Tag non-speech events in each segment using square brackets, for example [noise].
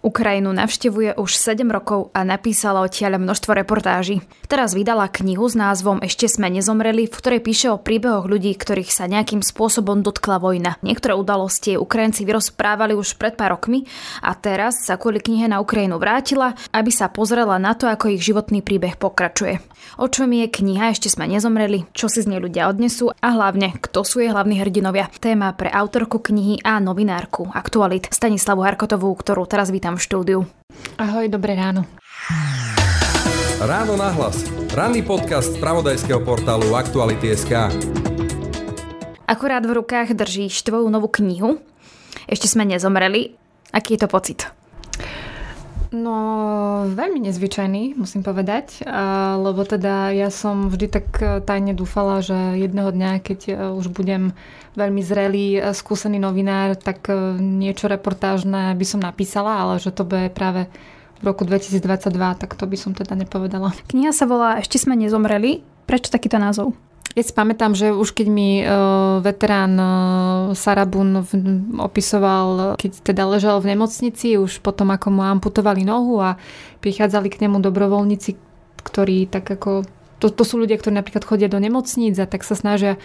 Ukrajinu navštevuje už 7 rokov a napísala odtiaľ množstvo reportáží. Teraz vydala knihu s názvom Ešte sme nezomreli, v ktorej píše o príbehoch ľudí, ktorých sa nejakým spôsobom dotkla vojna. Niektoré udalosti Ukrajinci vyrozprávali už pred pár rokmi a teraz sa kvôli knihe na Ukrajinu vrátila, aby sa pozrela na to, ako ich životný príbeh pokračuje. O čom je kniha Ešte sme nezomreli, čo si z nej ľudia odnesú a hlavne, kto sú jej hlavní hrdinovia. Téma pre autorku knihy a novinárku Aktualit Stanislavu Harkotovú, ktorú teraz vítam vítam v štúdiu. Ahoj, dobré ráno. Ráno nahlas. Ranný podcast z pravodajského portálu Aktuality.sk Akurát v rukách držíš tvoju novú knihu. Ešte sme nezomreli. Aký je to pocit? No, veľmi nezvyčajný, musím povedať, lebo teda ja som vždy tak e, tajne dúfala, že jedného dňa, keď e, už budem veľmi zrelý, e, skúsený novinár, tak niečo reportážne by som napísala, ale že to bude práve v roku 2022, tak to by som teda nepovedala. Kniha sa volá Ešte sme nezomreli. Prečo takýto názov? Ja si pamätám, že už keď mi uh, veterán uh, Sarabun opisoval, keď teda ležal v nemocnici, už potom ako mu amputovali nohu a prichádzali k nemu dobrovoľníci, ktorí tak ako... To, to sú ľudia, ktorí napríklad chodia do nemocníc a tak sa snažia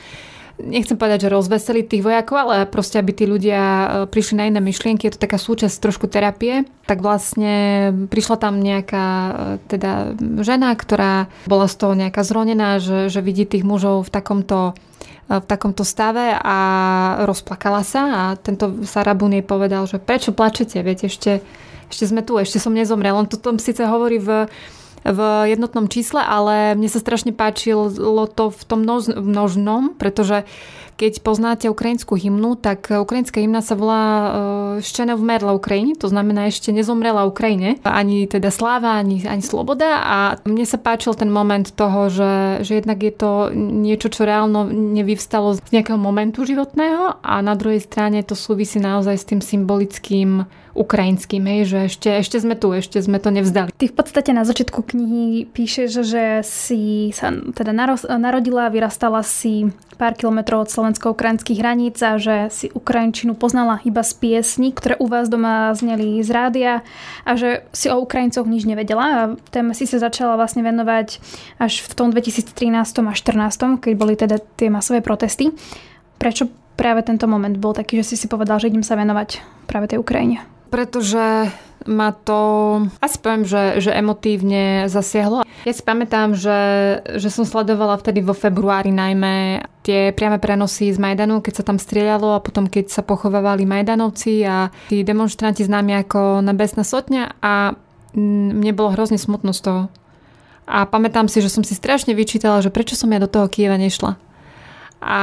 nechcem povedať, že rozveseliť tých vojakov, ale proste, aby tí ľudia e, prišli na iné myšlienky, je to taká súčasť trošku terapie, tak vlastne prišla tam nejaká e, teda žena, ktorá bola z toho nejaká zronená, že, že vidí tých mužov v takomto e, v takomto stave a rozplakala sa a tento Sarabun jej povedal, že prečo plačete, viete, ešte, ešte sme tu, ešte som nezomrel. On to tom síce hovorí v v jednotnom čísle, ale mne sa strašne páčilo to v tom množ, množnom, pretože keď poznáte ukrajinskú hymnu, tak ukrajinská hymna sa volá Ščene v Merla Ukrajine, to znamená ešte nezomrela Ukrajine, ani teda sláva, ani, ani sloboda. A mne sa páčil ten moment toho, že, že jednak je to niečo, čo reálno nevyvstalo z nejakého momentu životného a na druhej strane to súvisí naozaj s tým symbolickým ukrajinským, hej, že ešte, ešte sme tu, ešte sme to nevzdali. Ty v podstate na začiatku knihy píšeš, že si sa teda narodila, vyrastala si pár kilometrov od slovensko-ukrajinských hraníc a že si Ukrajinčinu poznala iba z piesní, ktoré u vás doma zneli z rádia a že si o Ukrajincoch nič nevedela a téme si sa začala vlastne venovať až v tom 2013 a 2014, keď boli teda tie masové protesty. Prečo práve tento moment bol taký, že si si povedal, že idem sa venovať práve tej Ukrajine? Pretože ma to, asi poviem, že, že emotívne zasiahlo. Ja si pamätám, že, že som sledovala vtedy vo februári najmä tie priame prenosy z Majdanu, keď sa tam strieľalo a potom keď sa pochovávali Majdanovci a tí demonstranti známi ako Nebesná sotňa a mne bolo hrozne smutno z toho. A pamätám si, že som si strašne vyčítala, že prečo som ja do toho Kieva nešla. A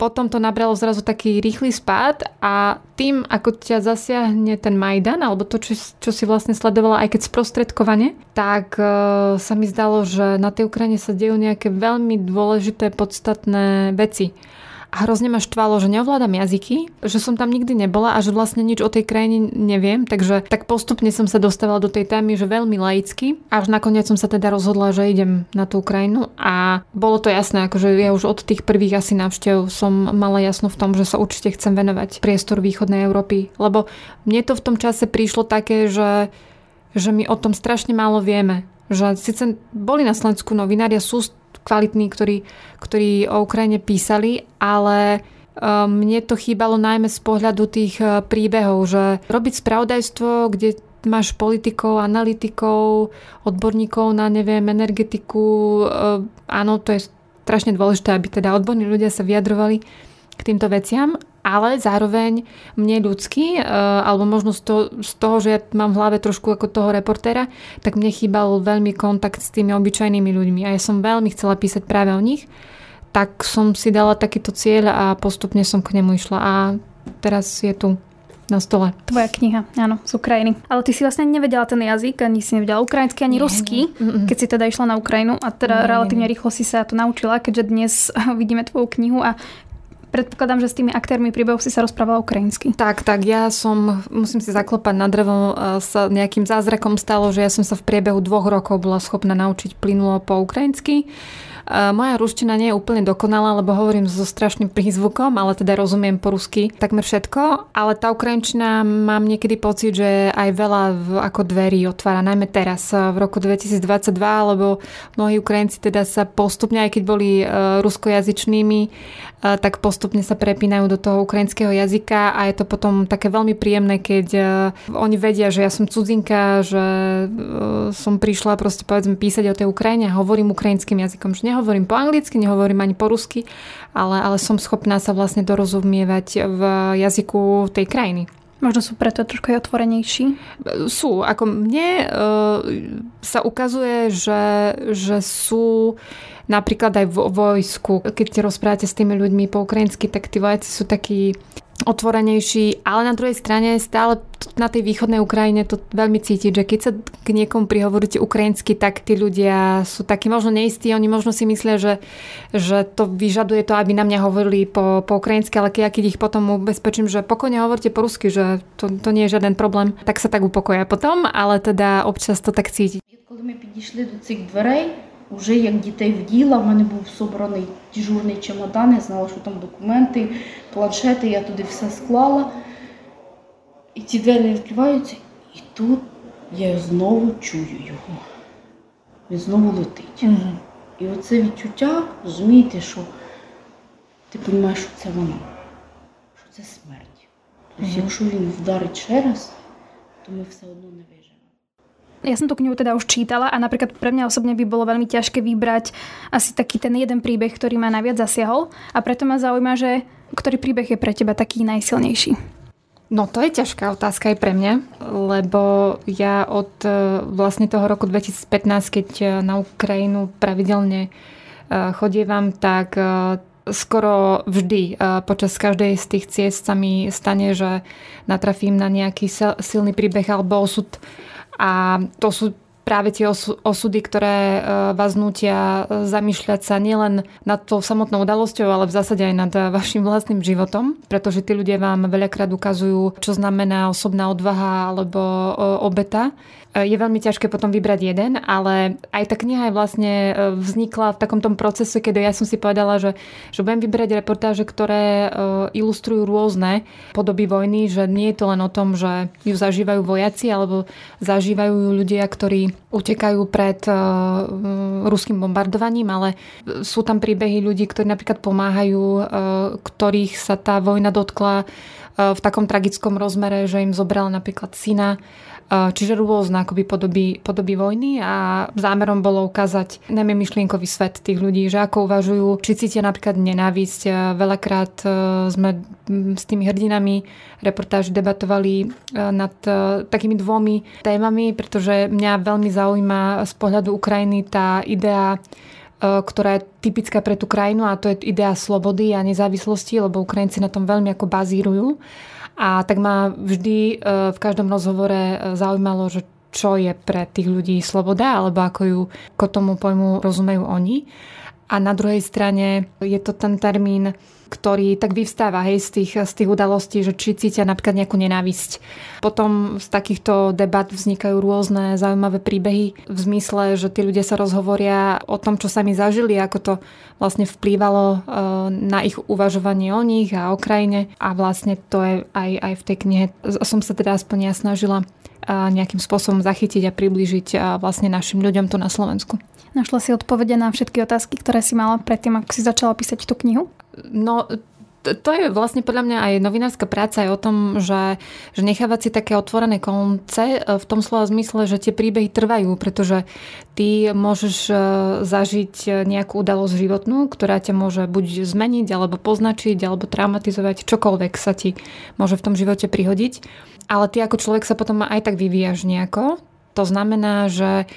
potom to nabralo zrazu taký rýchly spád a tým, ako ťa zasiahne ten Majdan, alebo to, čo, čo si vlastne sledovala aj keď sprostredkovane, tak uh, sa mi zdalo, že na tej Ukrajine sa dejú nejaké veľmi dôležité, podstatné veci a hrozne ma štvalo, že neovládam jazyky, že som tam nikdy nebola a že vlastne nič o tej krajine neviem, takže tak postupne som sa dostávala do tej témy, že veľmi laicky, až nakoniec som sa teda rozhodla, že idem na tú Ukrajinu a bolo to jasné, akože ja už od tých prvých asi návštev som mala jasno v tom, že sa určite chcem venovať priestoru východnej Európy, lebo mne to v tom čase prišlo také, že, že my o tom strašne málo vieme že síce boli na Slovensku novinári a sú kvalitní, ktorí, ktorí o Ukrajine písali, ale um, mne to chýbalo najmä z pohľadu tých uh, príbehov, že robiť spravodajstvo, kde máš politikov, analytikov, odborníkov na, neviem, energetiku. Uh, áno, to je strašne dôležité, aby teda odborní ľudia sa vyjadrovali k týmto veciam, ale zároveň mne ľudský, e, alebo možno z toho, z toho, že ja mám v hlave trošku ako toho reportéra, tak mne chýbal veľmi kontakt s tými obyčajnými ľuďmi a ja som veľmi chcela písať práve o nich, tak som si dala takýto cieľ a postupne som k nemu išla a teraz je tu na stole. Tvoja kniha, áno, z Ukrajiny. Ale ty si vlastne nevedela ten jazyk, ani si nevedela ukrajinsky, ani nie, rusky, nie. keď si teda išla na Ukrajinu a teda nie, relatívne nie. rýchlo si sa to naučila, keďže dnes [laughs] vidíme tvoju knihu a Predpokladám, že s tými aktérmi príbehov si sa rozprávala ukrajinsky. Tak, tak, ja som, musím si zaklopať na drevo, sa nejakým zázrakom stalo, že ja som sa v priebehu dvoch rokov bola schopná naučiť plynulo po ukrajinsky. Moja ruština nie je úplne dokonalá, lebo hovorím so strašným prízvukom, ale teda rozumiem po rusky takmer všetko, ale tá ukrajinčina mám niekedy pocit, že aj veľa ako dverí otvára, najmä teraz v roku 2022, lebo mnohí Ukrajinci teda sa postupne, aj keď boli ruskojazyčnými, tak postupne sa prepínajú do toho ukrajinského jazyka a je to potom také veľmi príjemné, keď oni vedia, že ja som cudzinka, že som prišla proste povedzme písať o tej Ukrajine a hovorím ukrajinským jazykom, že nehovorím po anglicky, nehovorím ani po rusky, ale, ale som schopná sa vlastne dorozumievať v jazyku tej krajiny. Možno sú preto trošku aj otvorenejší? Sú. Ako mne e, sa ukazuje, že, že sú napríklad aj vo vojsku, keď rozprávate s tými ľuďmi po ukrajinsky, tak tí vojaci sú takí otvorenejší, ale na druhej strane stále na tej východnej Ukrajine to veľmi cítiť, že keď sa k niekomu prihovoríte ukrajinsky, tak tí ľudia sú takí možno neistí, oni možno si myslia, že, že to vyžaduje to, aby na mňa hovorili po, po ukrajinsky, ale keď, ja keď ich potom ubezpečím, že pokojne hovorte po rusky, že to, to nie je žiaden problém, tak sa tak upokoja potom, ale teda občas to tak cítiť. Keď sme do tých dverej, Уже як дітей вділа, в мене був собраний дежурний чемодан, я знала, що там документи, планшети, я туди все склала. І ці двері відкриваються, і тут я знову чую його. Він знову летить. Угу. І оце відчуття, розумієте, що ти розумієш, що це воно, що це смерть. Тобто, угу. якщо він вдарить ще раз, то ми все одно не виживемо. Ja som tú knihu teda už čítala a napríklad pre mňa osobne by bolo veľmi ťažké vybrať asi taký ten jeden príbeh, ktorý ma najviac zasiahol a preto ma zaujíma, že ktorý príbeh je pre teba taký najsilnejší? No to je ťažká otázka aj pre mňa, lebo ja od e, vlastne toho roku 2015, keď e, na Ukrajinu pravidelne e, chodievam, tak skoro vždy počas každej z tých ciest sa mi stane, že natrafím na nejaký silný príbeh alebo osud. A to sú práve tie osudy, ktoré e, vás nutia e, zamýšľať sa nielen nad tou samotnou udalosťou, ale v zásade aj nad e, vašim vlastným životom, pretože tí ľudia vám veľakrát ukazujú, čo znamená osobná odvaha alebo obeta je veľmi ťažké potom vybrať jeden, ale aj tá kniha je vlastne vznikla v takom tom procese, kedy ja som si povedala, že, že budem vyberať reportáže, ktoré ilustrujú rôzne podoby vojny, že nie je to len o tom, že ju zažívajú vojaci alebo zažívajú ľudia, ktorí utekajú pred ruským bombardovaním, ale sú tam príbehy ľudí, ktorí napríklad pomáhajú, ktorých sa tá vojna dotkla v takom tragickom rozmere, že im zobrala napríklad syna Čiže rôzne akoby podoby, podoby vojny a zámerom bolo ukázať najmä myšlienkový svet tých ľudí, že ako uvažujú, či cítia napríklad nenávisť. Veľakrát e, sme s tými hrdinami reportáž debatovali e, nad e, takými dvomi témami, pretože mňa veľmi zaujíma z pohľadu Ukrajiny tá idea ktorá je typická pre tú krajinu a to je idea slobody a nezávislosti, lebo Ukrajinci na tom veľmi ako bazírujú. A tak ma vždy e, v každom rozhovore e, zaujímalo, že čo je pre tých ľudí sloboda, alebo ako ju k tomu pojmu rozumejú oni. A na druhej strane je to ten termín ktorý tak vyvstáva hej, z, tých, z tých udalostí, že či cítia napríklad nejakú nenávisť. Potom z takýchto debat vznikajú rôzne zaujímavé príbehy v zmysle, že tí ľudia sa rozhovoria o tom, čo sami zažili, ako to vlastne vplývalo e, na ich uvažovanie o nich a o krajine. A vlastne to je aj, aj v tej knihe. Som sa teda aspoň ja snažila nejakým spôsobom zachytiť a priblížiť vlastne našim ľuďom tu na Slovensku. Našla si odpovede na všetky otázky, ktoré si mala predtým, ako si začala písať tú knihu? No, to je vlastne podľa mňa aj novinárska práca aj o tom, že, že nechávať si také otvorené konce e, v tom slova zmysle, že tie príbehy trvajú, pretože ty môžeš e, zažiť nejakú udalosť životnú, ktorá ťa môže buď zmeniť, alebo poznačiť, alebo traumatizovať, čokoľvek sa ti môže v tom živote prihodiť. Ale ty ako človek sa potom aj tak vyvíjaš nejako. To znamená, že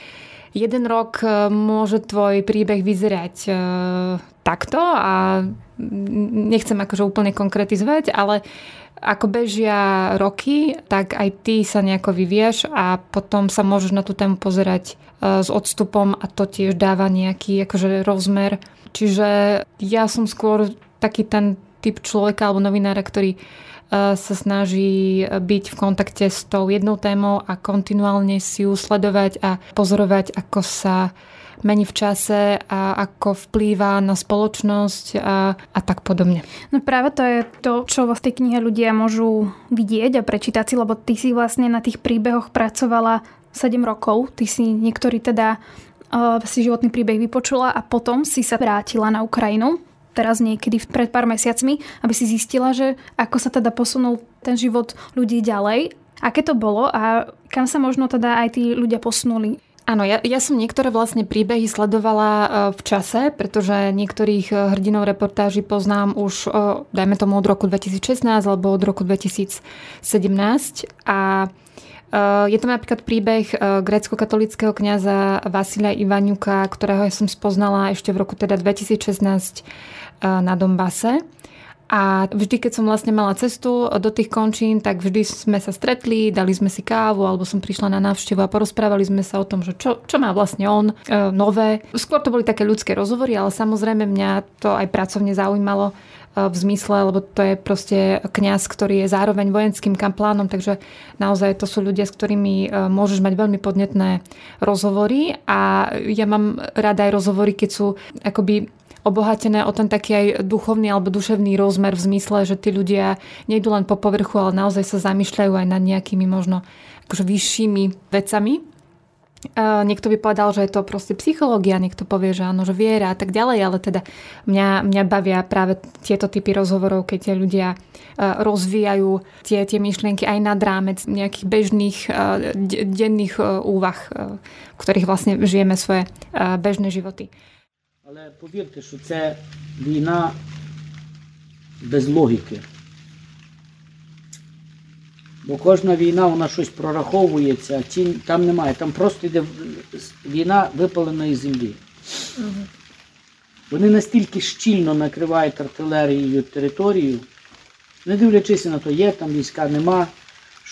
jeden rok e, môže tvoj príbeh vyzerať takto a nechcem akože úplne konkretizovať, ale ako bežia roky, tak aj ty sa nejako vyvieš a potom sa môžeš na tú tému pozerať e, s odstupom a to tiež dáva nejaký akože rozmer. Čiže ja som skôr taký ten typ človeka alebo novinára, ktorý e, sa snaží byť v kontakte s tou jednou témou a kontinuálne si ju sledovať a pozorovať, ako sa mení v čase a ako vplýva na spoločnosť a, a tak podobne. No práve to je to, čo v tej knihe ľudia môžu vidieť a prečítať si, lebo ty si vlastne na tých príbehoch pracovala 7 rokov. Ty si niektorý teda uh, si životný príbeh vypočula a potom si sa vrátila na Ukrajinu teraz niekedy pred pár mesiacmi, aby si zistila, že ako sa teda posunul ten život ľudí ďalej, aké to bolo a kam sa možno teda aj tí ľudia posunuli. Áno, ja, ja som niektoré vlastne príbehy sledovala e, v čase, pretože niektorých e, hrdinov reportáží poznám už, e, dajme tomu od roku 2016 alebo od roku 2017 a je to napríklad príbeh grécko-katolického kniaza Vasilia Ivaniuka, ktorého ja som spoznala ešte v roku teda 2016 na Dombase. A vždy, keď som vlastne mala cestu do tých končín, tak vždy sme sa stretli, dali sme si kávu, alebo som prišla na návštevu a porozprávali sme sa o tom, že čo, čo má vlastne on e, nové. Skôr to boli také ľudské rozhovory, ale samozrejme mňa to aj pracovne zaujímalo v zmysle, lebo to je proste kňaz, ktorý je zároveň vojenským kamplánom, takže naozaj to sú ľudia, s ktorými e, môžeš mať veľmi podnetné rozhovory a ja mám rada aj rozhovory, keď sú akoby obohatené o ten taký aj duchovný alebo duševný rozmer v zmysle, že tí ľudia nejdu len po povrchu, ale naozaj sa zamýšľajú aj nad nejakými možno akože vyššími vecami. Uh, niekto by povedal, že je to proste psychológia, niekto povie, že áno, že viera a tak ďalej, ale teda mňa, mňa bavia práve tieto typy rozhovorov, keď tie ľudia uh, rozvíjajú tie, tie myšlienky aj nad rámec nejakých bežných e, denných e, úvah, v ktorých vlastne žijeme svoje bežné životy. Ale povírte, že to je vina bez logiky. Бо кожна війна вона щось прораховується, там немає. Там просто йде війна випаленої землі. Угу. Вони настільки щільно накривають артилерією територію, не дивлячись на те, є там війська, нема,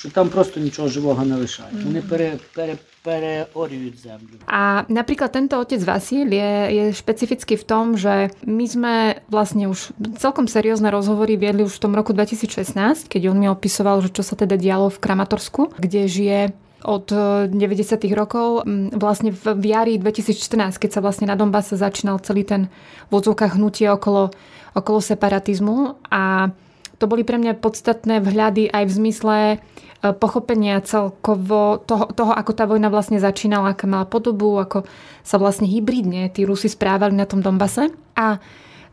що там просто нічого живого не лишають. Вони пере, пере, preorjujú zemľu. A napríklad tento otec Vasil je, je špecifický v tom, že my sme vlastne už celkom seriózne rozhovory viedli už v tom roku 2016, keď on mi opisoval, že čo sa teda dialo v Kramatorsku, kde žije od 90. rokov, vlastne v jari 2014, keď sa vlastne na Donbase začínal celý ten v hnutie okolo, okolo separatizmu a to boli pre mňa podstatné vhľady aj v zmysle pochopenia celkovo toho, toho, ako tá vojna vlastne začínala, aká mala podobu, ako sa vlastne hybridne tí Rusi správali na tom Donbase. A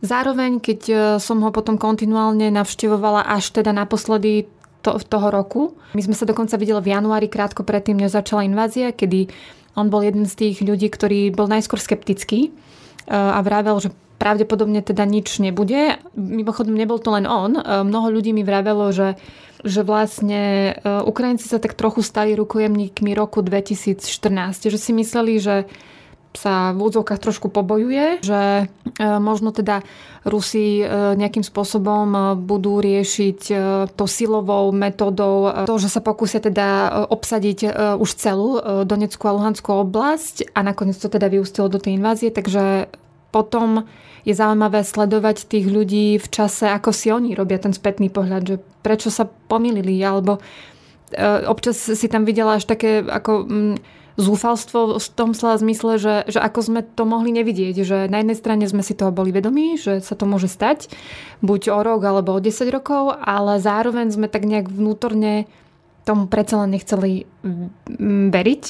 zároveň, keď e, som ho potom kontinuálne navštevovala až teda naposledy to, toho roku, my sme sa dokonca videli v januári, krátko predtým, než začala invázia, kedy on bol jeden z tých ľudí, ktorý bol najskôr skeptický e, a vravel, že pravdepodobne teda nič nebude. Mimochodom, nebol to len on. E, mnoho ľudí mi vravelo, že že vlastne e, Ukrajinci sa tak trochu stali rukojemníkmi roku 2014, že si mysleli, že sa v údzovkách trošku pobojuje, že e, možno teda Rusi e, nejakým spôsobom budú riešiť to silovou metodou to, že sa pokúsia teda obsadiť už celú Donetskú a Luhanskú oblasť a nakoniec to teda vyústilo do tej invázie, takže potom je zaujímavé sledovať tých ľudí v čase, ako si oni robia ten spätný pohľad, že prečo sa pomýlili, alebo e, občas si tam videla až také ako mm, zúfalstvo v tom slova zmysle, že, že ako sme to mohli nevidieť, že na jednej strane sme si toho boli vedomí, že sa to môže stať, buď o rok alebo o 10 rokov, ale zároveň sme tak nejak vnútorne tomu predsa len nechceli veriť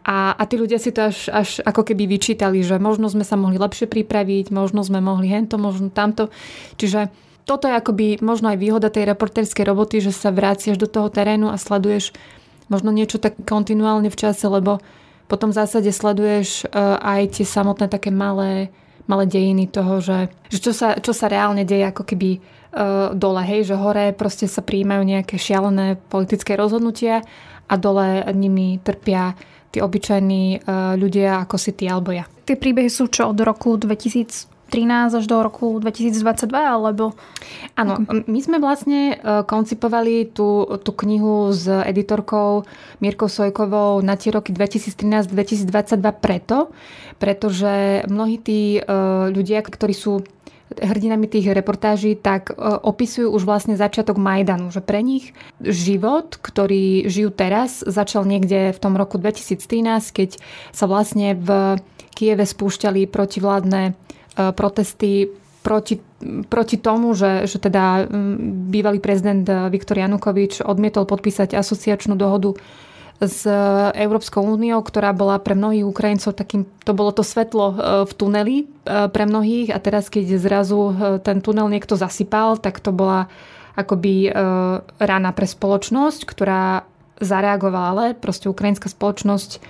a, a tí ľudia si to až, až ako keby vyčítali, že možno sme sa mohli lepšie pripraviť, možno sme mohli hento, možno tamto. Čiže toto je akoby možno aj výhoda tej reporterskej roboty, že sa vráciaš do toho terénu a sleduješ možno niečo tak kontinuálne v čase, lebo potom v zásade sleduješ uh, aj tie samotné také malé, malé dejiny toho, že, že čo, sa, čo sa reálne deje ako keby uh, dole, hej, že hore proste sa prijímajú nejaké šialené politické rozhodnutia a dole nimi trpia tí obyčajní uh, ľudia ako si ty alebo ja. Tie príbehy sú čo od roku 2013 až do roku 2022, alebo... Áno, my sme vlastne e, koncipovali tú, tú knihu s editorkou Mirkou Sojkovou na tie roky 2013-2022 preto, pretože mnohí tí e, ľudia, ktorí sú hrdinami tých reportáží, tak opisujú už vlastne začiatok Majdanu, že pre nich život, ktorý žijú teraz, začal niekde v tom roku 2013, keď sa vlastne v Kieve spúšťali protivládne protesty proti, proti tomu, že, že teda bývalý prezident Viktor Janukovič odmietol podpísať asociačnú dohodu s Európskou úniou, ktorá bola pre mnohých Ukrajincov takým, to bolo to svetlo e, v tuneli e, pre mnohých. A teraz keď zrazu e, ten tunel niekto zasypal, tak to bola akoby rana pre spoločnosť, ktorá zareagovala, ale proste ukrajinská spoločnosť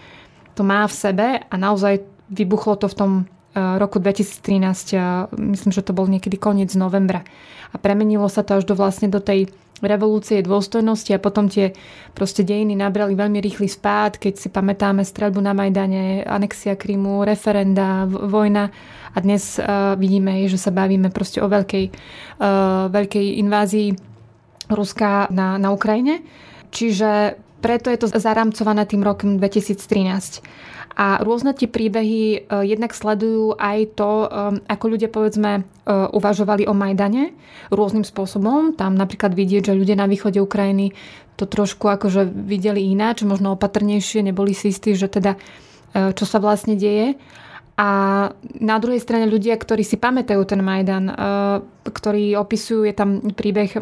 to má v sebe a naozaj vybuchlo to v tom roku 2013, myslím, že to bol niekedy koniec novembra. A premenilo sa to až do vlastne do tej revolúcie dôstojnosti a potom tie proste dejiny nabrali veľmi rýchly spád, keď si pamätáme strelbu na Majdane, anexia Krymu, referenda, vojna a dnes uh, vidíme, že sa bavíme proste o veľkej, uh, veľkej invázii Ruska na, na Ukrajine. Čiže preto je to zaramcované tým rokom 2013. A rôzne tie príbehy e, jednak sledujú aj to, e, ako ľudia povedzme e, uvažovali o Majdane rôznym spôsobom. Tam napríklad vidieť, že ľudia na východe Ukrajiny to trošku akože videli ináč, možno opatrnejšie, neboli si istí, že teda čo sa vlastne deje. A na druhej strane ľudia, ktorí si pamätajú ten Majdan, ktorí opisujú, je tam príbeh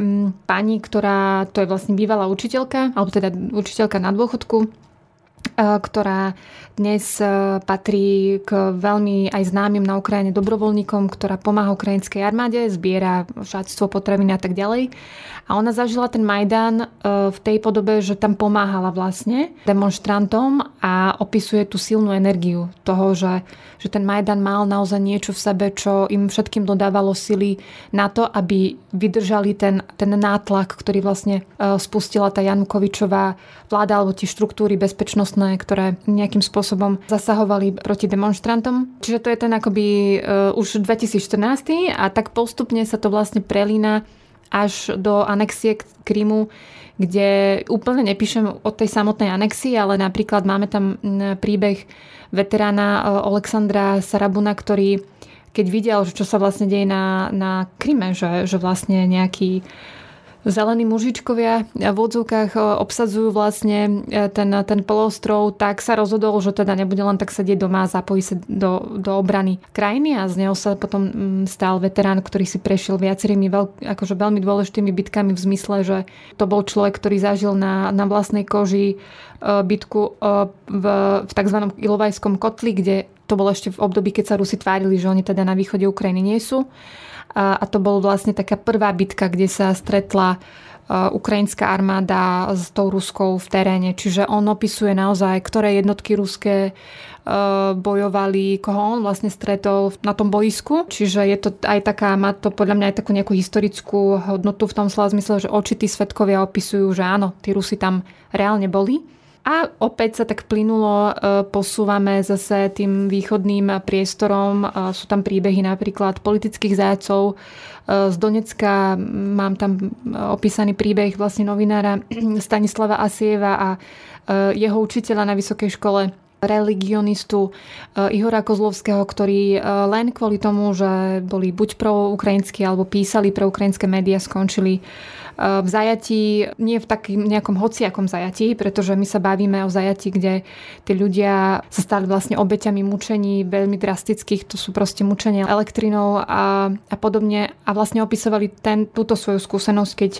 pani, ktorá, to je vlastne bývalá učiteľka, alebo teda učiteľka na dôchodku, ktorá dnes patrí k veľmi aj známym na Ukrajine dobrovoľníkom, ktorá pomáha ukrajinskej armáde, zbiera šatstvo, potraviny a tak ďalej. A ona zažila ten Majdan e, v tej podobe, že tam pomáhala vlastne demonstrantom a opisuje tú silnú energiu toho, že, že ten Majdan mal naozaj niečo v sebe, čo im všetkým dodávalo sily na to, aby vydržali ten, ten nátlak, ktorý vlastne e, spustila tá Janukovičová vláda alebo tie štruktúry bezpečnostné, ktoré nejakým spôsobom zasahovali proti demonstrantom. Čiže to je ten akoby uh, už 2014 a tak postupne sa to vlastne prelína až do anexie Krymu, kde úplne nepíšem o tej samotnej anexii, ale napríklad máme tam príbeh veterána e, Alexandra Sarabuna, ktorý keď videl, čo sa vlastne deje na, na Kryme, že, že vlastne nejaký zelení mužičkovia v odzvukách e, obsadzujú vlastne e, ten, ten polostrov, tak sa rozhodol, že teda nebude len tak sedieť doma a zapojí sa do, do obrany krajiny a z neho sa potom mm, stal veterán, ktorý si prešiel viacerými veľ, akože veľmi dôležitými bitkami v zmysle, že to bol človek, ktorý zažil na, na vlastnej koži e, bitku v, v tzv. Ilovajskom kotli, kde to bolo ešte v období, keď sa Rusi tvárili, že oni teda na východe Ukrajiny nie sú a to bol vlastne taká prvá bitka, kde sa stretla ukrajinská armáda s tou Ruskou v teréne. Čiže on opisuje naozaj, ktoré jednotky ruské bojovali, koho on vlastne stretol na tom boisku. Čiže je to aj taká, má to podľa mňa aj takú nejakú historickú hodnotu v tom slova zmysle, že očití svetkovia opisujú, že áno, tí Rusi tam reálne boli. A opäť sa tak plynulo e, posúvame zase tým východným priestorom. E, sú tam príbehy napríklad politických zájacov. E, z Donecka mám tam opísaný príbeh vlastne novinára [clears throat] Stanislava Asieva a jeho učiteľa na vysokej škole religionistu Ihora Kozlovského, ktorí len kvôli tomu, že boli buď pro ukrajinské alebo písali pre ukrajinské médiá, skončili v zajatí, nie v takým nejakom hociakom zajatí, pretože my sa bavíme o zajatí, kde tí ľudia sa stali vlastne obeťami mučení veľmi drastických, to sú proste mučenia elektrinou a, a podobne. A vlastne opisovali ten, túto svoju skúsenosť, keď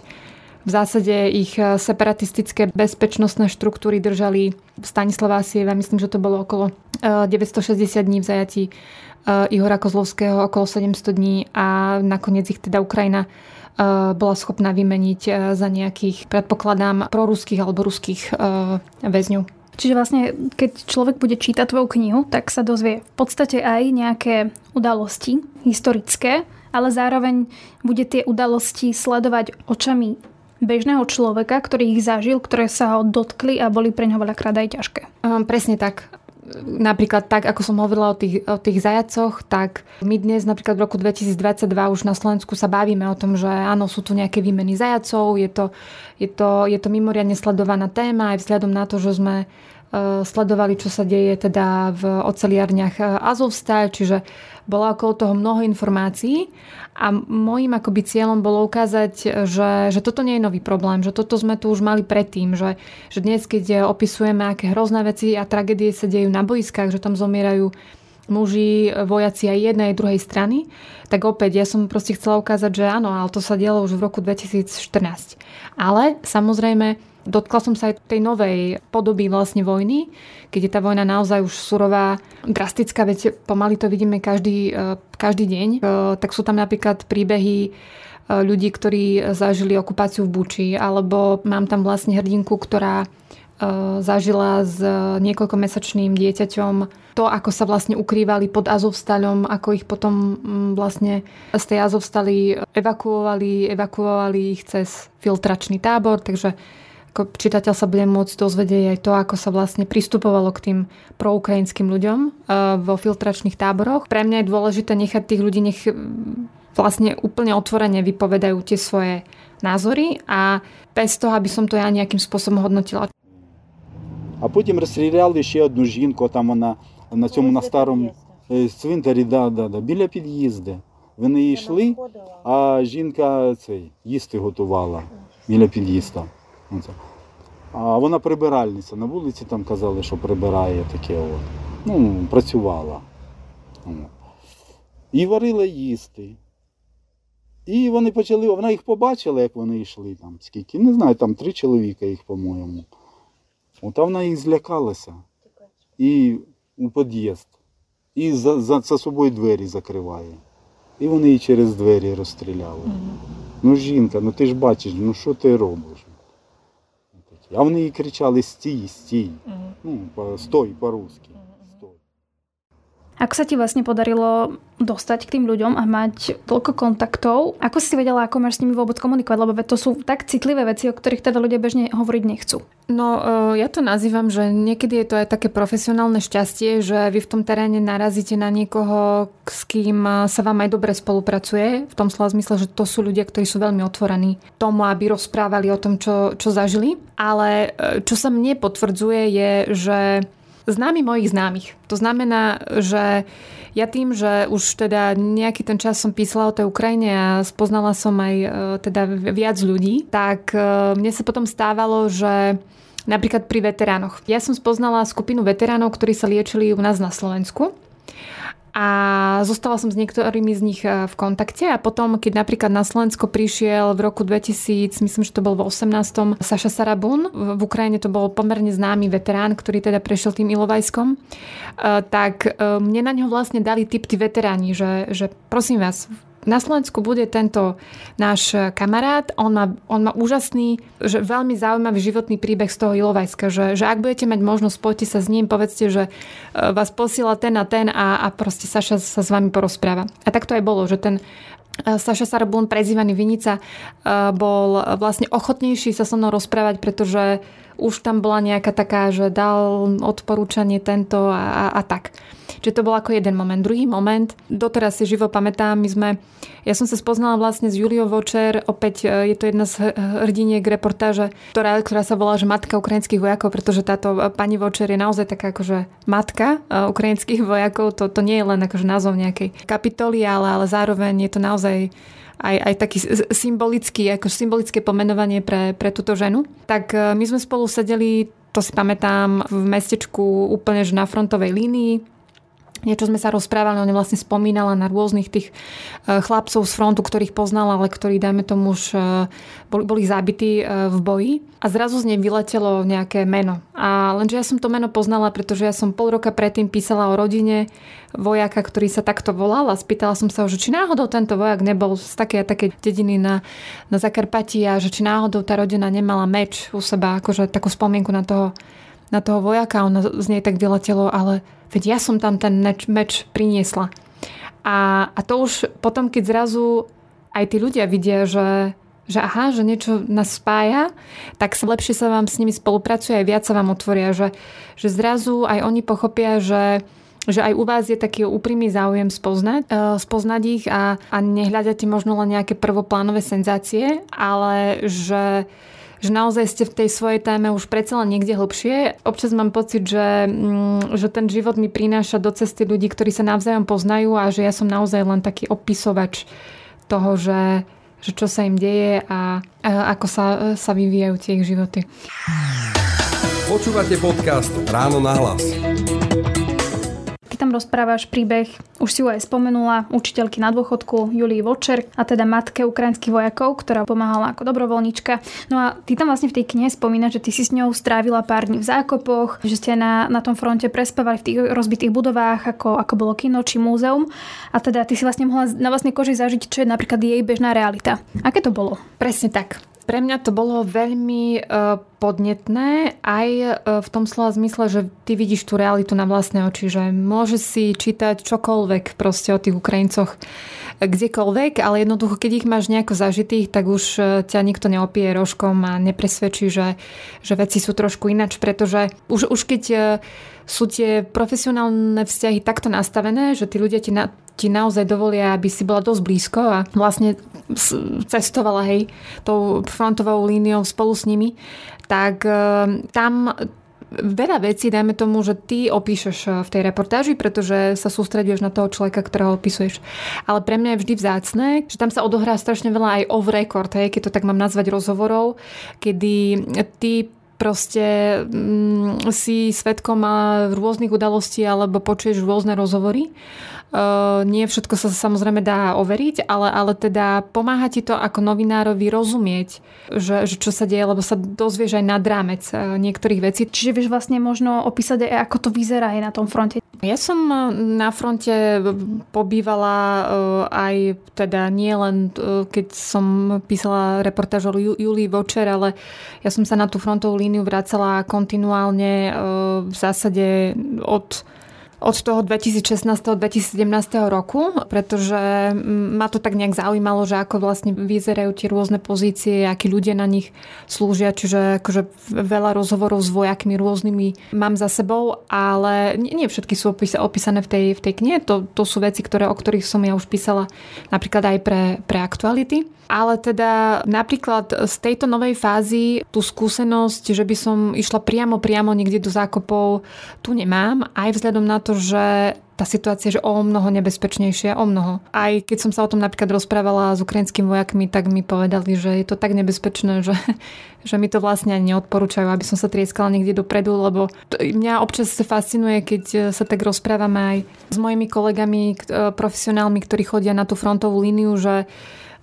v zásade ich separatistické bezpečnostné štruktúry držali Stanislava Asieva, myslím, že to bolo okolo 960 eh, dní v zajatí eh, Ihora Kozlovského, okolo 700 dní a nakoniec ich teda Ukrajina Eh, bola schopná vymeniť eh, za nejakých, predpokladám, proruských alebo ruských eh, väzňov. Čiže vlastne, keď človek bude čítať tvoju knihu, tak sa dozvie v podstate aj nejaké udalosti historické, ale zároveň bude tie udalosti sledovať očami bežného človeka, ktorý ich zažil, ktoré sa ho dotkli a boli pre ňoho veľakrát aj ťažké. Um, presne tak napríklad tak, ako som hovorila o tých, o tých zajacoch, tak my dnes napríklad v roku 2022 už na Slovensku sa bavíme o tom, že áno, sú tu nejaké výmeny zajacov, je to, je to, je to mimoriadne sledovaná téma aj vzhľadom na to, že sme sledovali, čo sa deje teda v oceliarniach Azovstal, čiže bolo okolo toho mnoho informácií. A môjim akoby cieľom bolo ukázať, že, že toto nie je nový problém, že toto sme tu už mali predtým, že, že dnes, keď opisujeme, aké hrozné veci a tragédie sa dejú na boiskách, že tam zomierajú muži, vojaci aj jednej, aj druhej strany, tak opäť ja som proste chcela ukázať, že áno, ale to sa dialo už v roku 2014. Ale samozrejme dotkla som sa aj tej novej podoby vlastne vojny, keď je tá vojna naozaj už surová, drastická, veď pomaly to vidíme každý, e, každý deň. E, tak sú tam napríklad príbehy e, ľudí, ktorí zažili okupáciu v Buči, alebo mám tam vlastne hrdinku, ktorá zažila s niekoľkomesačným dieťaťom to, ako sa vlastne ukrývali pod Azovstalom, ako ich potom vlastne z tej Azovstali evakuovali, evakuovali ich cez filtračný tábor, takže ako čitateľ sa bude môcť dozvedieť aj to, ako sa vlastne pristupovalo k tým proukrajinským ľuďom e, vo filtračných táboroch. Pre mňa je dôležité nechať tých ľudí, nech vlastne úplne otvorene vypovedajú tie svoje názory a bez toho, aby som to ja nejakým spôsobom hodnotila. А потім розстріляли ще одну жінку, там вона на цьому на старому цвинтарі, да, да, да, біля під'їзду. Вони йшли, а жінка цей їсти готувала біля під'їзду. А вона прибиральниця на вулиці там казали, що прибирає таке от. Ну, працювала. І варила їсти. І вони почали, вона їх побачила, як вони йшли там, скільки. Не знаю, там три чоловіка їх, по-моєму. От вона їх злякалася. І у під'їзд. І за, за, за собою двері закриває. І вони її через двері розстріляли. Ну, жінка, ну ти ж бачиш, ну що ти робиш? А вони їй кричали стій, стій. Ну, стой по-русски. Ako sa ti vlastne podarilo dostať k tým ľuďom a mať toľko kontaktov? Ako si vedela, ako máš s nimi vôbec komunikovať? Lebo to sú tak citlivé veci, o ktorých teda ľudia bežne hovoriť nechcú. No, e, ja to nazývam, že niekedy je to aj také profesionálne šťastie, že vy v tom teréne narazíte na niekoho, s kým sa vám aj dobre spolupracuje. V tom slova zmysle, že to sú ľudia, ktorí sú veľmi otvorení tomu, aby rozprávali o tom, čo, čo zažili. Ale e, čo sa mne potvrdzuje je, že známy mojich známych. To znamená, že ja tým, že už teda nejaký ten čas som písala o tej Ukrajine a spoznala som aj e, teda viac ľudí, tak e, mne sa potom stávalo, že napríklad pri veteránoch. Ja som spoznala skupinu veteránov, ktorí sa liečili u nás na Slovensku a zostala som s niektorými z nich e, v kontakte a potom, keď napríklad na Slovensko prišiel v roku 2000, myslím, že to bol v 18. Saša Sarabun, v Ukrajine to bol pomerne známy veterán, ktorý teda prešiel tým Ilovajskom, e, tak e, mne na ňo vlastne dali tip tí veteráni, že, že prosím vás, na Slovensku bude tento náš kamarát, on má, on má úžasný, že veľmi zaujímavý životný príbeh z toho Ilovajska, že, že ak budete mať možnosť, spojte sa s ním, povedzte, že e, vás posiela ten a ten a, a proste Saša sa s vami porozpráva. A tak to aj bolo, že ten e, Saša Sarabun, prezývaný Vinica, e, bol vlastne ochotnejší sa so mnou rozprávať, pretože už tam bola nejaká taká, že dal odporúčanie tento a, a, a tak. Čiže to bol ako jeden moment. Druhý moment, doteraz si živo pamätám, my sme, ja som sa spoznala vlastne s Juliou Vočer, opäť e, je to jedna z hrdiniek reportáže, ktorá, ktorá sa volá, že matka ukrajinských vojakov, pretože táto e, pani Vočer je naozaj taká akože matka e, ukrajinských vojakov, to, to nie je len akože názov nejakej kapitoly, ale, ale zároveň je to naozaj aj, aj taký symbolický, ako symbolické pomenovanie pre, pre túto ženu. Tak my sme spolu sedeli, to si pamätám, v mestečku úplne že na frontovej línii Niečo sme sa rozprávali, ona vlastne spomínala na rôznych tých e, chlapcov z frontu, ktorých poznala, ale ktorí, dajme tomu, už e, boli, boli zabití e, v boji. A zrazu z nej vyletelo nejaké meno. A lenže ja som to meno poznala, pretože ja som pol roka predtým písala o rodine vojaka, ktorý sa takto volal a spýtala som sa, že či náhodou tento vojak nebol z také a také dediny na, na Zakarpati a že či náhodou tá rodina nemala meč u seba, akože takú spomienku na toho, na toho vojaka. Ona z nej tak vyletelo, ale Veď ja som tam ten meč, priniesla. A, a to už potom, keď zrazu aj tí ľudia vidia, že, že aha, že niečo nás spája, tak sa lepšie sa vám s nimi spolupracuje, aj viac sa vám otvoria, že, že zrazu aj oni pochopia, že že aj u vás je taký úprimný záujem spoznať, uh, spoznať ich a, a nehľadáte možno len nejaké prvoplánové senzácie, ale že že naozaj ste v tej svojej téme už predsa len niekde hlbšie. Občas mám pocit, že, mm, že ten život mi prináša do cesty ľudí, ktorí sa navzájom poznajú a že ja som naozaj len taký opisovač toho, že, že čo sa im deje a, a ako sa, sa vyvíjajú tie ich životy. Počúvate podcast Ráno na hlas tam rozprávaš príbeh, už si ju aj spomenula, učiteľky na dôchodku Julii Vočer a teda matke ukrajinských vojakov, ktorá pomáhala ako dobrovoľnička. No a ty tam vlastne v tej knihe spomínaš, že ty si s ňou strávila pár dní v zákopoch, že ste na, na tom fronte prespávali v tých rozbitých budovách, ako, ako bolo kino či múzeum. A teda ty si vlastne mohla na vlastnej koži zažiť, čo je napríklad jej bežná realita. Aké to bolo? Presne tak. Pre mňa to bolo veľmi uh, podnetné aj uh, v tom slova zmysle, že ty vidíš tú realitu na vlastné oči, že môžeš si čítať čokoľvek proste o tých Ukrajincoch kdekoľvek, ale jednoducho, keď ich máš nejako zažitých, tak už uh, ťa nikto neopije rožkom a nepresvedčí, že, že veci sú trošku inač, pretože už, už keď sú tie profesionálne vzťahy takto nastavené, že tí ľudia ti na, ti naozaj dovolia, aby si bola dosť blízko a vlastne cestovala hej, tou frontovou líniou spolu s nimi, tak e, tam veľa vecí, dajme tomu, že ty opíšeš e, v tej reportáži, pretože sa sústreduješ na toho človeka, ktorého opisuješ. Ale pre mňa je vždy vzácne, že tam sa odohrá strašne veľa aj off record, hej, keď to tak mám nazvať rozhovorov, kedy ty proste mm, si svetkom rôznych udalostí alebo počuješ rôzne rozhovory nie všetko sa samozrejme dá overiť, ale, ale teda pomáha ti to ako novinárovi rozumieť, že, že čo sa deje, lebo sa dozvieš aj nad rámec uh, niektorých vecí. Čiže vieš vlastne možno opísať aj ako to vyzerá aj na tom fronte. Ja som na fronte pobývala aj teda nie len keď som písala reportáž o Julii Vočer, ale ja som sa na tú frontovú líniu vracala kontinuálne v zásade od od toho 2016-2017 roku, pretože ma to tak nejak zaujímalo, že ako vlastne vyzerajú tie rôzne pozície, akí ľudia na nich slúžia, čiže akože veľa rozhovorov s vojakmi rôznymi mám za sebou, ale nie, nie všetky sú opísané v tej, v tej knihe, to, to sú veci, ktoré, o ktorých som ja už písala napríklad aj pre, pre aktuality. Ale teda napríklad z tejto novej fázy tú skúsenosť, že by som išla priamo, priamo niekde do zákopov, tu nemám. Aj vzhľadom na to, že tá situácia je o mnoho nebezpečnejšia, o mnoho. Aj keď som sa o tom napríklad rozprávala s ukrajinskými vojakmi, tak mi povedali, že je to tak nebezpečné, že, že mi to vlastne ani neodporúčajú, aby som sa trieskala niekde dopredu, lebo to, mňa občas fascinuje, keď sa tak rozprávame aj s mojimi kolegami, profesionálmi, ktorí chodia na tú frontovú líniu, že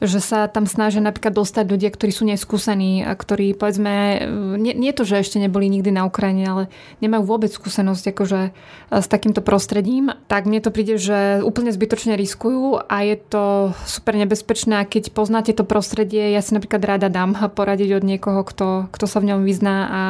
že sa tam snažia napríklad dostať ľudia, ktorí sú neskúsení a ktorí povedzme, nie, nie to, že ešte neboli nikdy na Ukrajine, ale nemajú vôbec skúsenosť akože e, s takýmto prostredím, tak mne to príde, že úplne zbytočne riskujú a je to super nebezpečné keď poznáte to prostredie, ja si napríklad rada dám [laughs] poradiť od niekoho, kto, kto sa v ňom vyzná a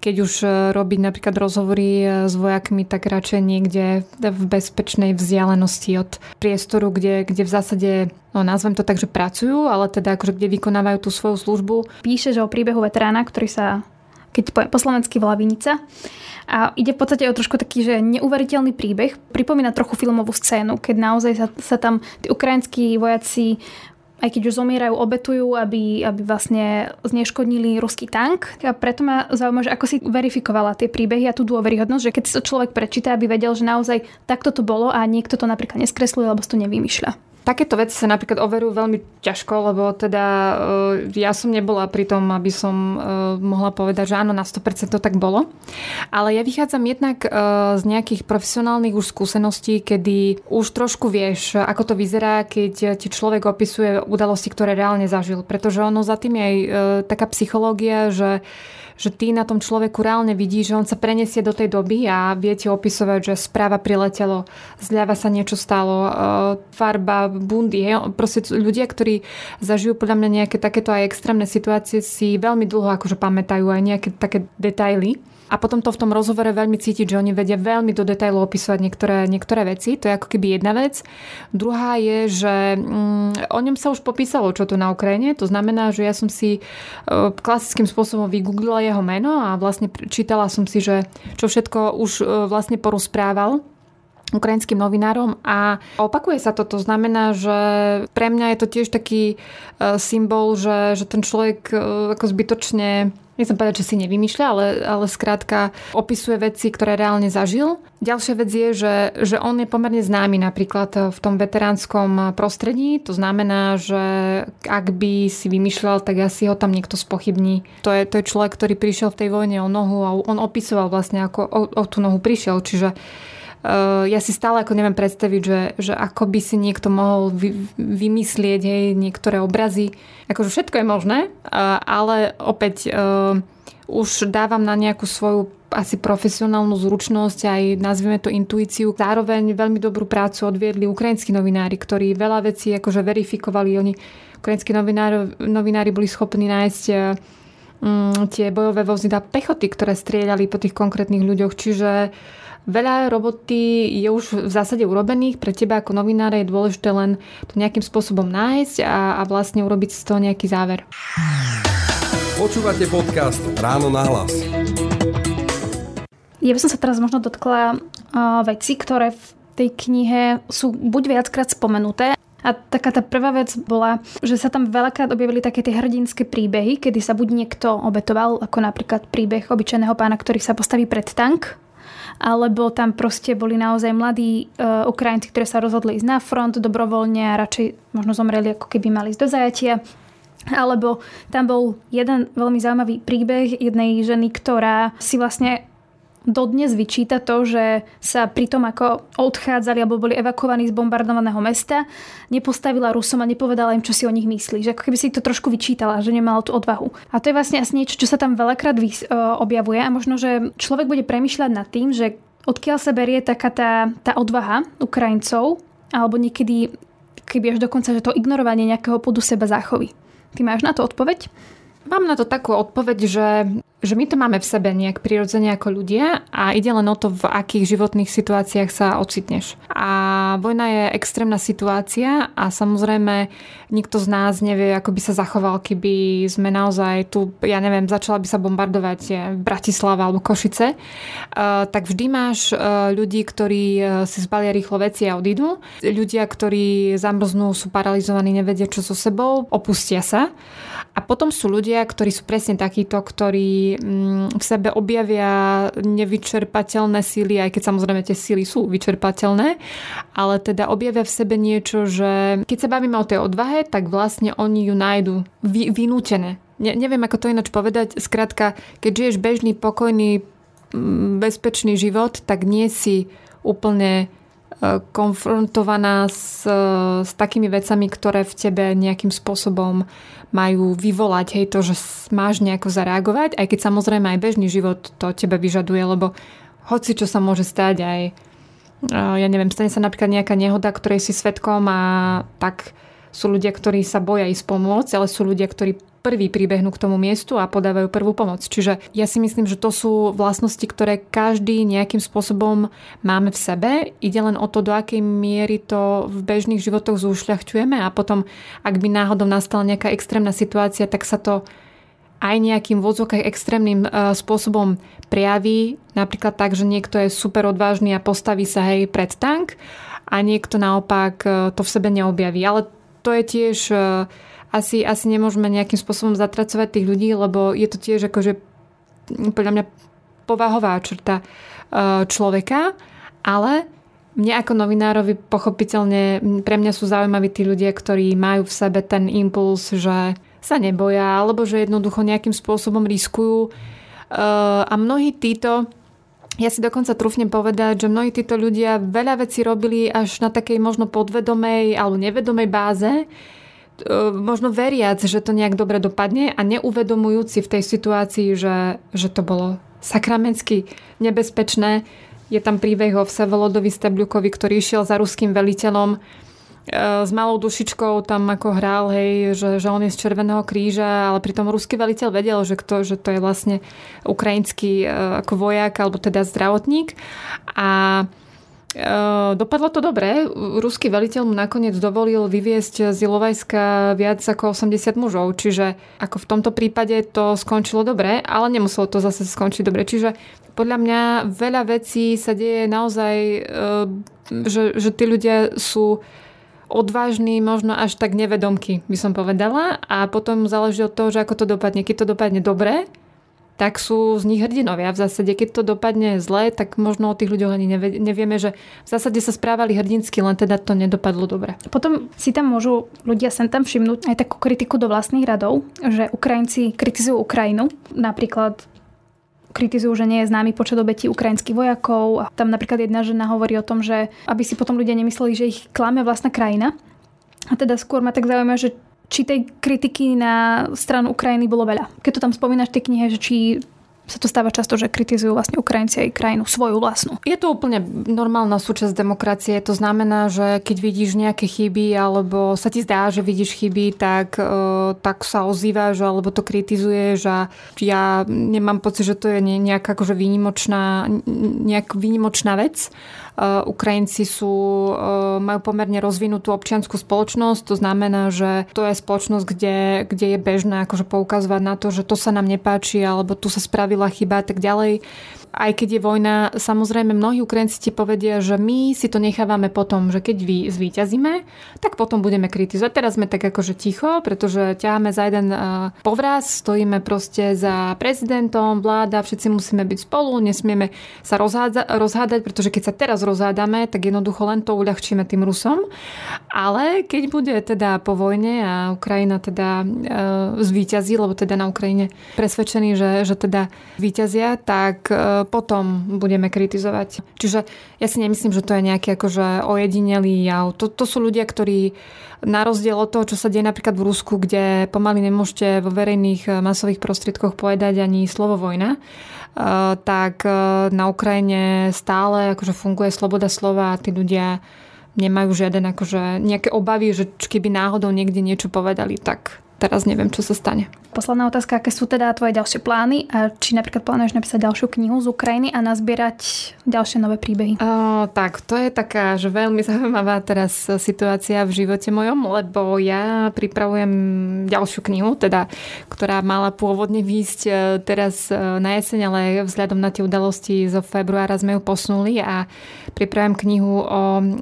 keď už e, robiť napríklad rozhovory e, s vojakmi, tak radšej niekde v bezpečnej vzdialenosti od priestoru, kde, kde v zásade, no nazvem to tak, že pracujú, ale teda akože kde vykonávajú tú svoju službu. Píše, že o príbehu veterána, ktorý sa keď poviem po slovensky volá Vinica. A ide v podstate o trošku taký, že neuveriteľný príbeh. Pripomína trochu filmovú scénu, keď naozaj sa, sa tam tí ukrajinskí vojaci aj keď už zomierajú, obetujú, aby, aby vlastne zneškodnili ruský tank. A preto ma zaujíma, že ako si verifikovala tie príbehy a tú dôveryhodnosť, že keď si to človek prečíta, aby vedel, že naozaj takto to bolo a niekto to napríklad neskresluje alebo si to nevymýšľa. Takéto veci sa napríklad overujú veľmi ťažko, lebo teda e, ja som nebola pri tom, aby som e, mohla povedať, že áno, na 100% to tak bolo. Ale ja vychádzam jednak e, z nejakých profesionálnych už skúseností, kedy už trošku vieš, ako to vyzerá, keď ti človek opisuje udalosti, ktoré reálne zažil. Pretože ono za tým je aj taká psychológia, že že ty na tom človeku reálne vidíš, že on sa prenesie do tej doby a viete opisovať, že správa priletelo, zľava sa niečo stalo, farba, bundy. Proste ľudia, ktorí zažijú podľa mňa nejaké takéto aj extrémne situácie, si veľmi dlho akože pamätajú aj nejaké také detaily. A potom to v tom rozhovore veľmi cítiť, že oni vedia veľmi do detailu opisovať niektoré, niektoré veci. To je ako keby jedna vec. Druhá je, že mm, o ňom sa už popísalo, čo tu na Ukrajine. To znamená, že ja som si e, klasickým spôsobom vygooglila jeho meno a vlastne čítala som si, že čo všetko už e, vlastne porozprával ukrajinským novinárom a opakuje sa to. To znamená, že pre mňa je to tiež taký e, symbol, že, že ten človek e, ako zbytočne nechcem povedať, že si nevymýšľa, ale, ale skrátka opisuje veci, ktoré reálne zažil. Ďalšia vec je, že, že on je pomerne známy napríklad v tom veteránskom prostredí. To znamená, že ak by si vymýšľal, tak asi ho tam niekto spochybní. To je, to je človek, ktorý prišiel v tej vojne o nohu a on opisoval vlastne, ako o, o tú nohu prišiel. Čiže ja si stále ako neviem predstaviť, že, že ako by si niekto mohol vy, vymyslieť hej, niektoré obrazy. Akože všetko je možné, uh, ale opäť uh, už dávam na nejakú svoju asi profesionálnu zručnosť, aj nazvime to intuíciu. Zároveň veľmi dobrú prácu odviedli ukrajinskí novinári, ktorí veľa vecí akože verifikovali. Oni, ukrajinskí novinári, novinári boli schopní nájsť um, tie bojové vozidla pechoty, ktoré strieľali po tých konkrétnych ľuďoch. Čiže uh, Veľa roboty je už v zásade urobených. Pre teba ako novinára je dôležité len to nejakým spôsobom nájsť a, a vlastne urobiť z toho nejaký záver. Počúvate podcast Ráno na hlas. Ja by som sa teraz možno dotkla uh, veci, ktoré v tej knihe sú buď viackrát spomenuté, a taká tá prvá vec bola, že sa tam veľakrát objavili také tie hrdinské príbehy, kedy sa buď niekto obetoval, ako napríklad príbeh obyčajného pána, ktorý sa postaví pred tank alebo tam proste boli naozaj mladí uh, Ukrajinci, ktorí sa rozhodli ísť na front dobrovoľne a radšej možno zomreli, ako keby mali ísť do zajatia. Alebo tam bol jeden veľmi zaujímavý príbeh jednej ženy, ktorá si vlastne dodnes vyčíta to, že sa pri tom, ako odchádzali alebo boli evakuovaní z bombardovaného mesta, nepostavila Rusom a nepovedala im, čo si o nich myslí. Že ako keby si to trošku vyčítala, že nemala tú odvahu. A to je vlastne asi niečo, čo sa tam veľakrát vys- objavuje a možno, že človek bude premyšľať nad tým, že odkiaľ sa berie taká tá, tá odvaha Ukrajincov, alebo niekedy keby až dokonca, že to ignorovanie nejakého podu seba záchovy. Ty máš na to odpoveď? Mám na to takú odpoveď, že že my to máme v sebe nejak prirodzene ako ľudia a ide len o to, v akých životných situáciách sa ocitneš. A vojna je extrémna situácia a samozrejme nikto z nás nevie, ako by sa zachoval, keby sme naozaj tu, ja neviem, začala by sa bombardovať Bratislava alebo Košice. Uh, tak vždy máš uh, ľudí, ktorí uh, si zbalia rýchlo veci a odídu. Ľudia, ktorí zamrznú, sú paralizovaní, nevedia čo so sebou, opustia sa. A potom sú ľudia, ktorí sú presne takíto, ktorí mm, v sebe objavia nevyčerpateľné síly, aj keď samozrejme tie síly sú vyčerpateľné, ale teda objavia v sebe niečo, že keď sa bavíme o tej odvahe, tak vlastne oni ju nájdu vy, vynútené. Ne, neviem, ako to ináč povedať. Skrátka, keď žiješ bežný, pokojný, mm, bezpečný život, tak nie si úplne konfrontovaná s, s takými vecami, ktoré v tebe nejakým spôsobom majú vyvolať hej, to, že máš nejako zareagovať, aj keď samozrejme aj bežný život to tebe vyžaduje, lebo hoci čo sa môže stať aj ja neviem, stane sa napríklad nejaká nehoda, ktorej si svetkom a tak sú ľudia, ktorí sa boja ísť pomôcť, ale sú ľudia, ktorí prví pribehnú k tomu miestu a podávajú prvú pomoc. Čiže ja si myslím, že to sú vlastnosti, ktoré každý nejakým spôsobom máme v sebe. Ide len o to, do akej miery to v bežných životoch zúšľachťujeme a potom, ak by náhodou nastala nejaká extrémna situácia, tak sa to aj nejakým vodzokách extrémnym e, spôsobom prejaví. Napríklad tak, že niekto je super odvážny a postaví sa hej pred tank a niekto naopak e, to v sebe neobjaví. Ale to je tiež e, asi, asi nemôžeme nejakým spôsobom zatracovať tých ľudí, lebo je to tiež akože podľa mňa povahová črta e, človeka, ale mne ako novinárovi pochopiteľne, pre mňa sú zaujímaví tí ľudia, ktorí majú v sebe ten impuls, že sa neboja, alebo že jednoducho nejakým spôsobom riskujú. E, a mnohí títo, ja si dokonca trúfnem povedať, že mnohí títo ľudia veľa vecí robili až na takej možno podvedomej alebo nevedomej báze, možno veriac, že to nejak dobre dopadne a neuvedomujúci v tej situácii, že, že to bolo sakramensky nebezpečné. Je tam príbeh o Vsevolodovi Stebľukovi, ktorý išiel za ruským veliteľom e, s malou dušičkou tam ako hral, hej, že, že on je z Červeného kríža, ale pritom ruský veliteľ vedel, že, kto, že to je vlastne ukrajinský e, ako vojak alebo teda zdravotník. A dopadlo to dobre. Ruský veliteľ mu nakoniec dovolil vyviesť z Ilovajska viac ako 80 mužov, čiže ako v tomto prípade to skončilo dobre, ale nemuselo to zase skončiť dobre. Čiže podľa mňa veľa vecí sa deje naozaj ehm, že, že tí ľudia sú odvážni, možno až tak nevedomky, by som povedala. A potom záleží od toho, že ako to dopadne. Keď to dopadne dobre, tak sú z nich hrdinovia. V zásade, keď to dopadne zle, tak možno o tých ľuďoch ani nevieme, že v zásade sa správali hrdinsky, len teda to nedopadlo dobre. Potom si tam môžu ľudia sem tam všimnúť aj takú kritiku do vlastných radov, že Ukrajinci kritizujú Ukrajinu. Napríklad kritizujú, že nie je známy počet obetí ukrajinských vojakov. Tam napríklad jedna žena hovorí o tom, že aby si potom ľudia nemysleli, že ich klame vlastná krajina. A teda skôr ma tak zaujíma, že či tej kritiky na stranu Ukrajiny bolo veľa. Keď to tam spomínaš v tej knihe, že či sa to stáva často, že kritizujú vlastne Ukrajinci aj krajinu svoju vlastnú. Je to úplne normálna súčasť demokracie. To znamená, že keď vidíš nejaké chyby alebo sa ti zdá, že vidíš chyby, tak, uh, tak sa ozývaš alebo to kritizuješ a ja nemám pocit, že to je nejaká akože výnimočná, nejak výnimočná vec. Uh, Ukrajinci sú, uh, majú pomerne rozvinutú občianskú spoločnosť, to znamená, že to je spoločnosť, kde, kde je bežné akože poukazovať na to, že to sa nám nepáči alebo tu sa spravila chyba a tak ďalej aj keď je vojna, samozrejme mnohí Ukrajinci ti povedia, že my si to nechávame potom, že keď vy zvíťazíme, tak potom budeme kritizovať. Teraz sme tak akože ticho, pretože ťaháme za jeden uh, povraz, stojíme proste za prezidentom, vláda, všetci musíme byť spolu, nesmieme sa rozháda- rozhádať, pretože keď sa teraz rozhádame, tak jednoducho len to uľahčíme tým Rusom. Ale keď bude teda po vojne a Ukrajina teda uh, zvíťazí, lebo teda na Ukrajine presvedčení, že, že teda víťazia, tak uh, potom budeme kritizovať. Čiže ja si nemyslím, že to je nejaký akože ojedinelý jav. To, to sú ľudia, ktorí na rozdiel od toho, čo sa deje napríklad v Rusku, kde pomaly nemôžete vo verejných eh, masových prostriedkoch povedať ani slovo vojna, eh, tak eh, na Ukrajine stále akože funguje sloboda slova a tí ľudia nemajú žiaden akože nejaké obavy, že keby náhodou niekde niečo povedali, tak teraz neviem, čo sa stane. Posledná otázka, aké sú teda tvoje ďalšie plány a či napríklad plánuješ napísať ďalšiu knihu z Ukrajiny a nazbierať ďalšie nové príbehy? O, tak, to je taká, že veľmi [laughs] zaujímavá teraz situácia v živote mojom, lebo ja pripravujem ďalšiu knihu, teda, ktorá mala pôvodne výjsť e, teraz e, na jeseň, ale vzhľadom na tie udalosti zo februára sme ju posunuli a pripravujem knihu o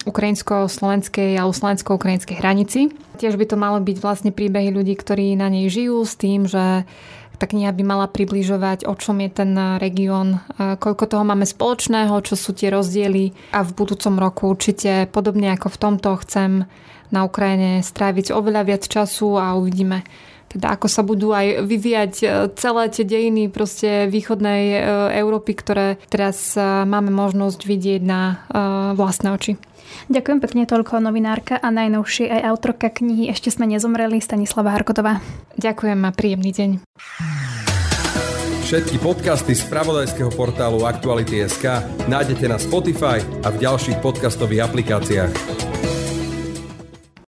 ukrajinsko-slovenskej alebo slovensko-ukrajinskej hranici. Tiež by to malo byť vlastne príbehy ľudí, ktorí na nej žijú s tým, že tá kniha by mala približovať, o čom je ten región, koľko toho máme spoločného, čo sú tie rozdiely. A v budúcom roku určite podobne ako v tomto chcem na Ukrajine stráviť oveľa viac času a uvidíme, teda ako sa budú aj vyvíjať e, celé tie dejiny proste východnej e, Európy, ktoré teraz e, máme možnosť vidieť na vlastné oči. Ďakujem pekne toľko novinárka a najnovšie aj autorka knihy Ešte sme nezomreli Stanislava Harkotová. Ďakujem a príjemný deň. Všetky podcasty z pravodajského portálu Aktuality.sk nájdete na Spotify a v ďalších podcastových aplikáciách.